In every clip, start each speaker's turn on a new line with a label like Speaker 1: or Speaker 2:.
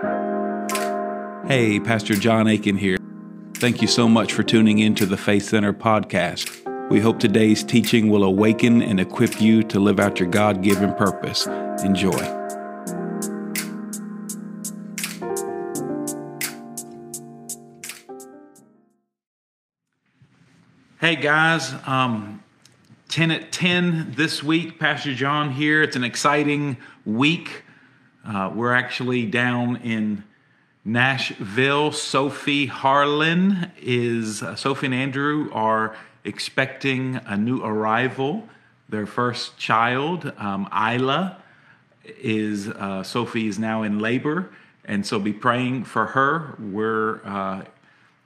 Speaker 1: Hey, Pastor John Aiken here. Thank you so much for tuning in to the Faith Center podcast. We hope today's teaching will awaken and equip you to live out your God given purpose. Enjoy. Hey guys, um, 10 at 10 this week. Pastor John here. It's an exciting week. Uh, we're actually down in Nashville. Sophie Harlan is, uh, Sophie and Andrew are expecting a new arrival. Their first child, um, Isla, is, uh, Sophie is now in labor. And so be praying for her. We're uh,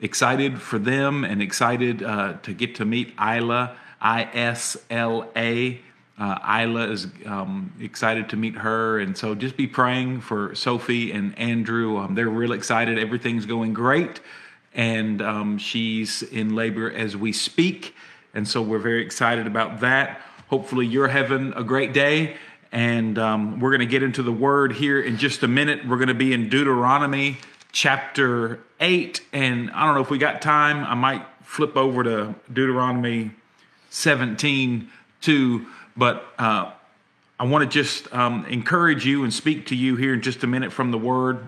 Speaker 1: excited for them and excited uh, to get to meet Isla, I S L A. Uh, Isla is um, excited to meet her, and so just be praying for Sophie and Andrew. Um, they're real excited. Everything's going great, and um, she's in labor as we speak, and so we're very excited about that. Hopefully, you're having a great day, and um, we're going to get into the Word here in just a minute. We're going to be in Deuteronomy chapter eight, and I don't know if we got time. I might flip over to Deuteronomy 17 too but uh, I want to just um, encourage you and speak to you here in just a minute from the Word.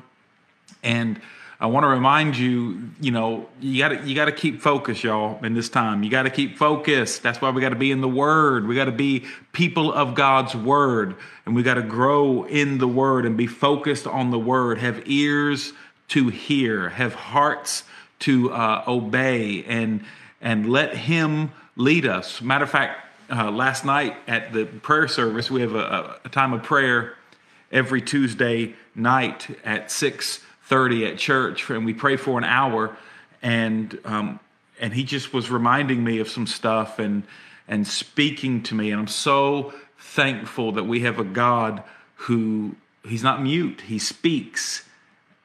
Speaker 1: And I want to remind you, you know, you got to you got to keep focused, y'all. In this time, you got to keep focused. That's why we got to be in the Word. We got to be people of God's Word, and we got to grow in the Word and be focused on the Word. Have ears to hear, have hearts to uh, obey, and and let Him lead us. Matter of fact, uh, last night at the prayer service, we have a, a, time of prayer every Tuesday night at six thirty at church, and we pray for an hour. And um, and he just was reminding me of some stuff and and speaking to me, and I'm so thankful that we have a God who he's not mute; he speaks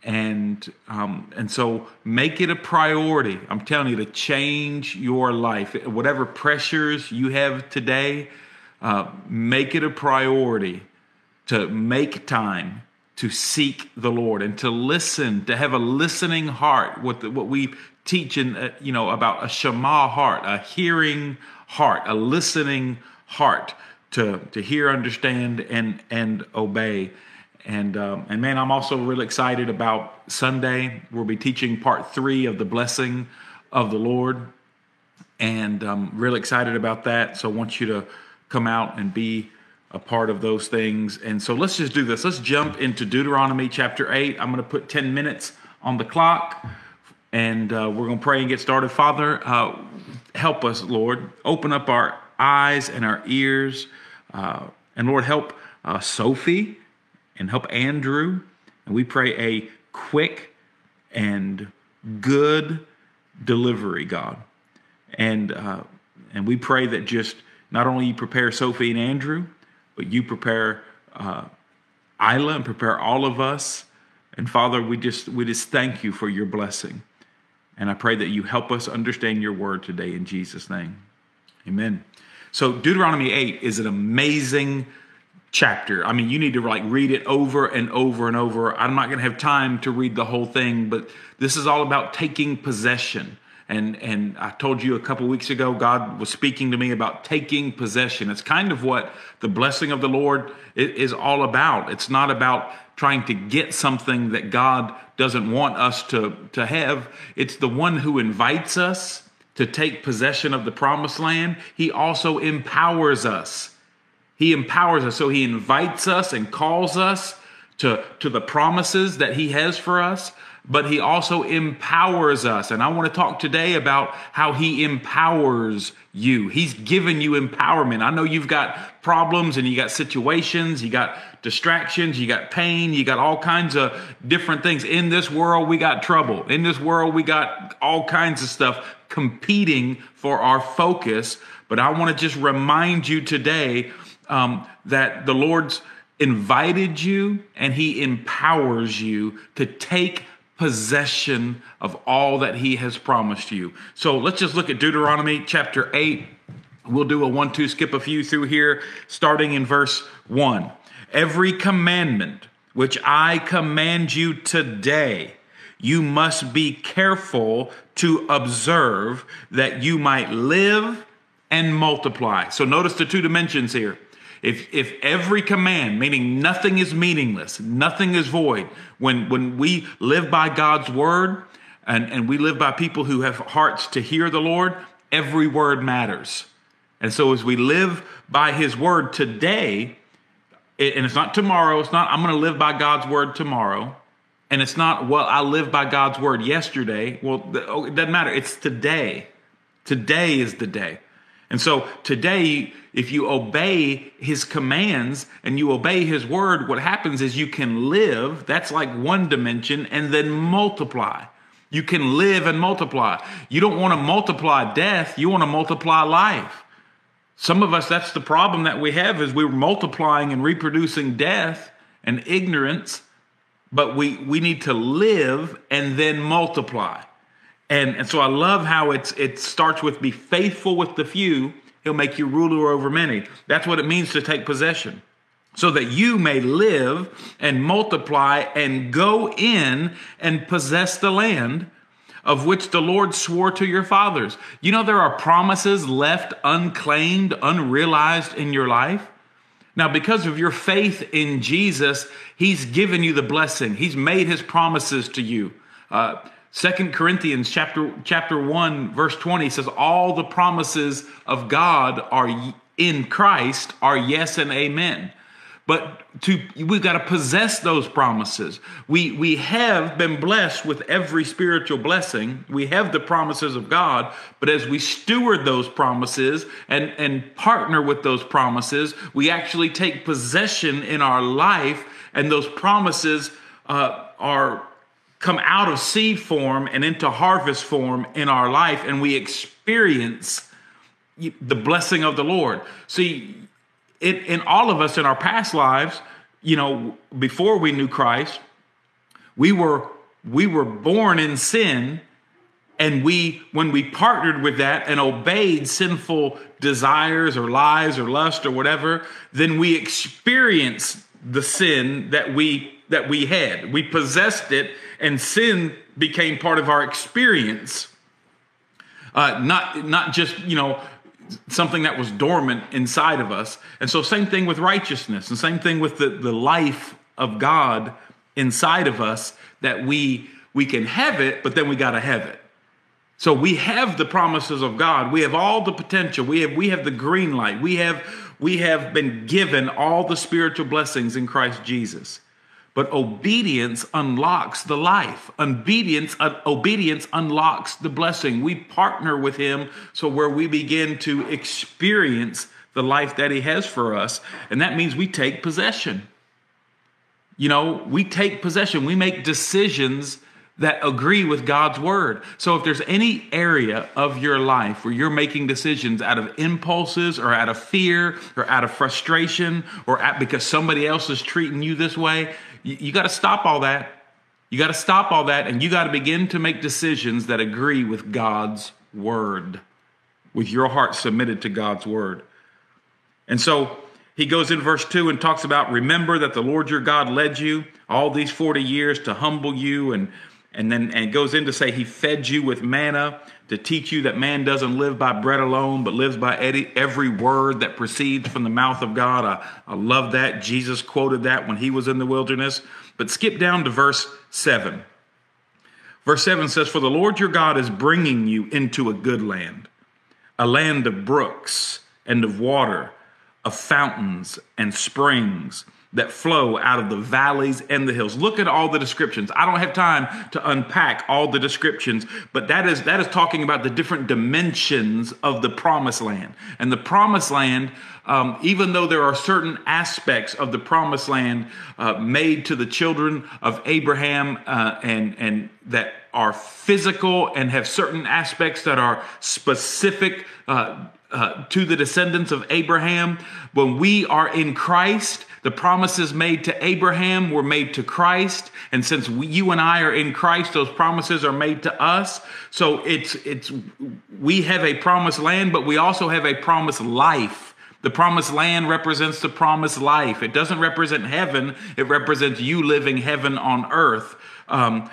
Speaker 1: and um, and so make it a priority. I'm telling you to change your life. Whatever pressures you have today uh, make it a priority to make time to seek the lord and to listen to have a listening heart. What the, what we teach in uh, you know about a shema heart a hearing heart a listening heart to to hear understand and and obey and um, and man, I'm also really excited about Sunday. We'll be teaching part three of the blessing of the Lord, and I'm really excited about that. So I want you to come out and be a part of those things. And so let's just do this. Let's jump into Deuteronomy chapter eight. I'm going to put 10 minutes on the clock, and uh, we're going to pray and get started. Father, uh, help us, Lord. Open up our eyes and our ears, uh, and Lord, help uh, Sophie and help Andrew. And we pray a quick and good delivery, God. And uh, and we pray that just not only you prepare Sophie and Andrew, but you prepare uh, Isla and prepare all of us. And Father, we just we just thank you for your blessing. And I pray that you help us understand your word today in Jesus' name. Amen. So Deuteronomy 8 is an amazing chapter. I mean, you need to like read it over and over and over. I'm not going to have time to read the whole thing, but this is all about taking possession. And and I told you a couple weeks ago God was speaking to me about taking possession. It's kind of what the blessing of the Lord is all about. It's not about trying to get something that God doesn't want us to to have. It's the one who invites us to take possession of the promised land. He also empowers us he empowers us. So he invites us and calls us to, to the promises that he has for us, but he also empowers us. And I want to talk today about how he empowers you. He's given you empowerment. I know you've got problems and you got situations, you got distractions, you got pain, you got all kinds of different things. In this world, we got trouble. In this world, we got all kinds of stuff competing for our focus. But I want to just remind you today um, that the Lord's invited you and He empowers you to take possession of all that He has promised you. So let's just look at Deuteronomy chapter 8. We'll do a one, two, skip a few through here, starting in verse 1. Every commandment which I command you today, you must be careful to observe that you might live and multiply. So notice the two dimensions here. If, if every command, meaning nothing is meaningless, nothing is void, when, when we live by God's word and, and we live by people who have hearts to hear the Lord, every word matters. And so as we live by his word today, and it's not tomorrow, it's not, I'm going to live by God's word tomorrow. And it's not, well, I lived by God's word yesterday. Well, oh, it doesn't matter. It's today. Today is the day. And so today, if you obey his commands and you obey his word, what happens is you can live. That's like one dimension and then multiply. You can live and multiply. You don't want to multiply death. You want to multiply life. Some of us, that's the problem that we have is we're multiplying and reproducing death and ignorance, but we, we need to live and then multiply. And, and so I love how it's, it starts with be faithful with the few. He'll make you ruler over many. That's what it means to take possession so that you may live and multiply and go in and possess the land of which the Lord swore to your fathers. You know, there are promises left unclaimed, unrealized in your life. Now, because of your faith in Jesus, He's given you the blessing. He's made His promises to you. Uh, Second Corinthians chapter chapter 1 verse 20 says all the promises of God are in Christ are yes and amen. But to we've got to possess those promises. We we have been blessed with every spiritual blessing. We have the promises of God, but as we steward those promises and and partner with those promises, we actually take possession in our life, and those promises uh, are come out of seed form and into harvest form in our life, and we experience the blessing of the Lord. See, it, in all of us in our past lives, you know, before we knew Christ, we were we were born in sin and we when we partnered with that and obeyed sinful desires or lies or lust or whatever then we experienced the sin that we that we had we possessed it and sin became part of our experience uh, not not just you know something that was dormant inside of us. And so, same thing with righteousness, and same thing with the, the life of God inside of us that we we can have it, but then we got to have it. So we have the promises of God. We have all the potential. We have we have the green light. We have we have been given all the spiritual blessings in Christ Jesus. But obedience unlocks the life. Obedience, uh, obedience unlocks the blessing. We partner with Him so where we begin to experience the life that He has for us. And that means we take possession. You know, we take possession, we make decisions that agree with God's word. So if there's any area of your life where you're making decisions out of impulses or out of fear or out of frustration or at, because somebody else is treating you this way, you, you got to stop all that. You got to stop all that and you got to begin to make decisions that agree with God's word, with your heart submitted to God's word. And so he goes in verse 2 and talks about remember that the Lord your God led you all these 40 years to humble you and and then and goes in to say he fed you with manna to teach you that man doesn't live by bread alone but lives by every word that proceeds from the mouth of God. I, I love that. Jesus quoted that when he was in the wilderness. But skip down to verse 7. Verse 7 says, For the Lord your God is bringing you into a good land, a land of brooks and of water, of fountains and springs that flow out of the valleys and the hills. Look at all the descriptions. I don't have time to unpack all the descriptions, but that is that is talking about the different dimensions of the promised land. And the promised land, um, even though there are certain aspects of the promised land uh, made to the children of Abraham uh, and and that are physical and have certain aspects that are specific. Uh, uh, to the descendants of Abraham. When we are in Christ, the promises made to Abraham were made to Christ, and since we, you and I are in Christ, those promises are made to us. So it's it's we have a promised land, but we also have a promised life The promised land represents the promised life. It doesn't represent heaven, it represents you living heaven on earth. Um,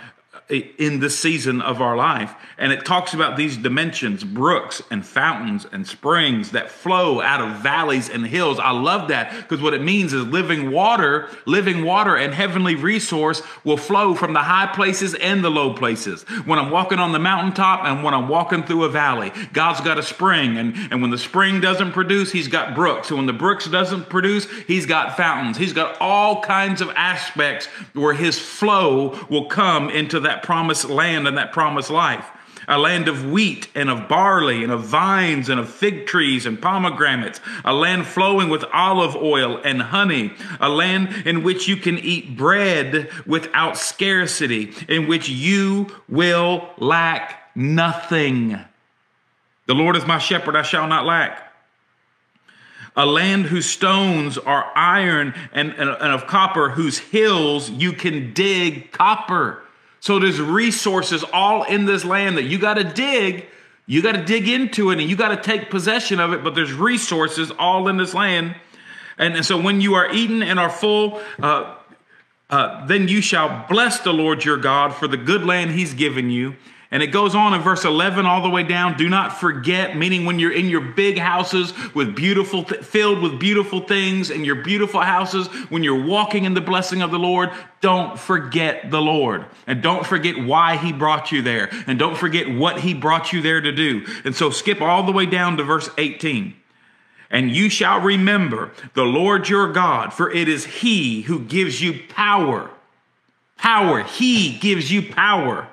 Speaker 1: in this season of our life. And it talks about these dimensions brooks and fountains and springs that flow out of valleys and hills. I love that because what it means is living water, living water and heavenly resource will flow from the high places and the low places. When I'm walking on the mountaintop and when I'm walking through a valley, God's got a spring. And, and when the spring doesn't produce, He's got brooks. And when the brooks doesn't produce, He's got fountains. He's got all kinds of aspects where His flow will come into that promised land and that promised life. A land of wheat and of barley and of vines and of fig trees and pomegranates. A land flowing with olive oil and honey. A land in which you can eat bread without scarcity, in which you will lack nothing. The Lord is my shepherd, I shall not lack a land whose stones are iron and, and, and, of copper, whose hills you can dig copper. So there's resources all in this land that you got to dig. You got to dig into it and you got to take possession of it, but there's resources all in this land. And, and so when you are eaten and are full, uh, uh, then you shall bless the Lord your God for the good land he's given you. And it goes on in verse 11 all the way down. Do not forget, meaning when you're in your big houses with beautiful, th- filled with beautiful things and your beautiful houses, when you're walking in the blessing of the Lord, don't forget the Lord. And don't forget why he brought you there. And don't forget what he brought you there to do. And so skip all the way down to verse 18. And you shall remember the Lord your God, for it is he who gives you power. Power. He gives you power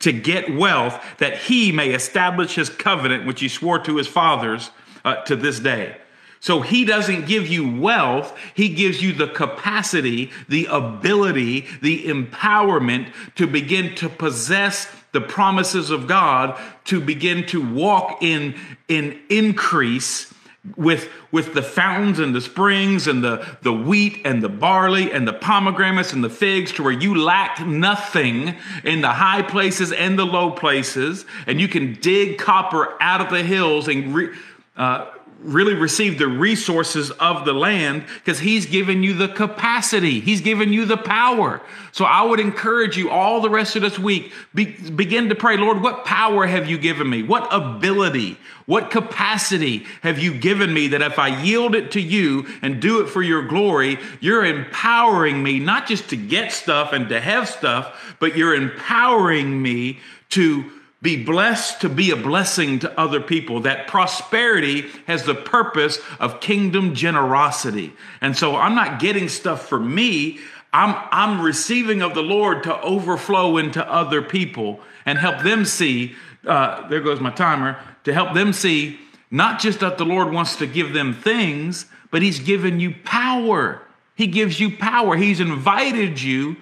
Speaker 1: to get wealth that he may establish his covenant, which he swore to his fathers uh, to this day. So he doesn't give you wealth, he gives you the capacity, the ability, the empowerment to begin to possess the promises of God, to begin to walk in, in increase with, with the fountains and the springs and the, the wheat and the barley and the pomegranates and the figs to where you lack nothing in the high places and the low places. And you can dig copper out of the hills and re, uh, really receive the resources of the land because he's given you the capacity. He's given you the power. So i would encourage you all the rest of this week be, begin to pray lord what power have you given me? What ability what capacity have you given me that if i yield it to you and do it for your glory you're empowering me not just to get stuff and to have stuff but you're empowering me to be blessed to be a blessing to other people. That prosperity has the purpose of kingdom generosity. And so I'm not getting stuff for me. I'm, I'm receiving of the Lord to overflow into other people and help them see. Uh, there goes my timer to help them see not just that the Lord wants to give them things, but He's given you power. He gives you power. He's invited you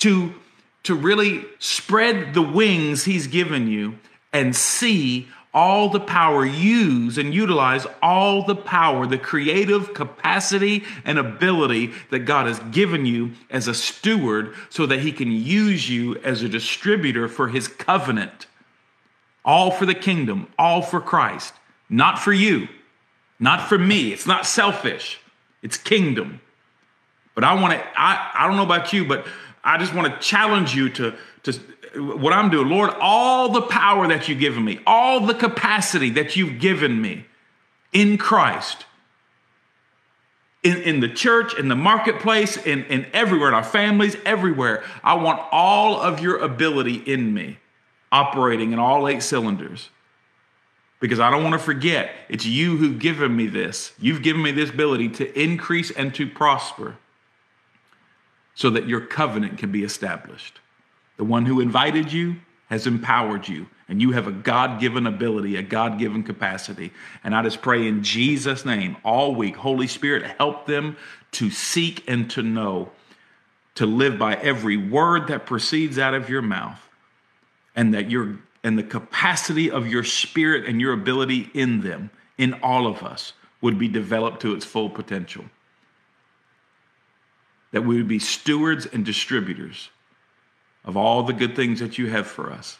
Speaker 1: to to really spread the wings He's given you and see all the power, use and utilize all the power, the creative capacity and ability that God has given you as a steward so that He can use you as a distributor for His covenant. All for the kingdom, all for Christ, not for you, not for me. It's not selfish, it's kingdom. But I want to, I, I don't know about you, but I just want to challenge you to, to what I'm doing. Lord, all the power that you've given me, all the capacity that you've given me in Christ, in, in the church, in the marketplace, in, in everywhere, in our families, everywhere. I want all of your ability in me operating in all eight cylinders. Because I don't want to forget, it's you who've given me this. You've given me this ability to increase and to prosper so that your covenant can be established. The one who invited you has empowered you, and you have a God given ability, a God given capacity. And I just pray in Jesus' name all week, Holy Spirit, help them to seek and to know, to live by every word that proceeds out of your mouth, and that your and the capacity of your spirit and your ability in them, in all of us, would be developed to its full potential that we would be stewards and distributors of all the good things that you have for us,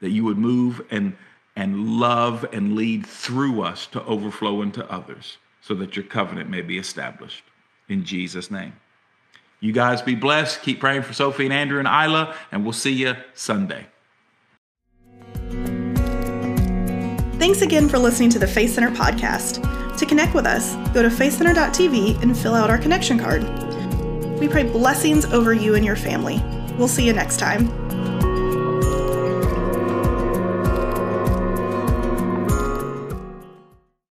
Speaker 1: that you would move and, and love and lead through us to overflow into others so that your covenant may be established. In Jesus' name. You guys be blessed. Keep praying for Sophie and Andrew and Isla, and we'll see you Sunday.
Speaker 2: Thanks again for listening to the Faith Center podcast. To connect with us, go to faithcenter.tv and fill out our connection card. We pray blessings over you and your family. We'll see you next time.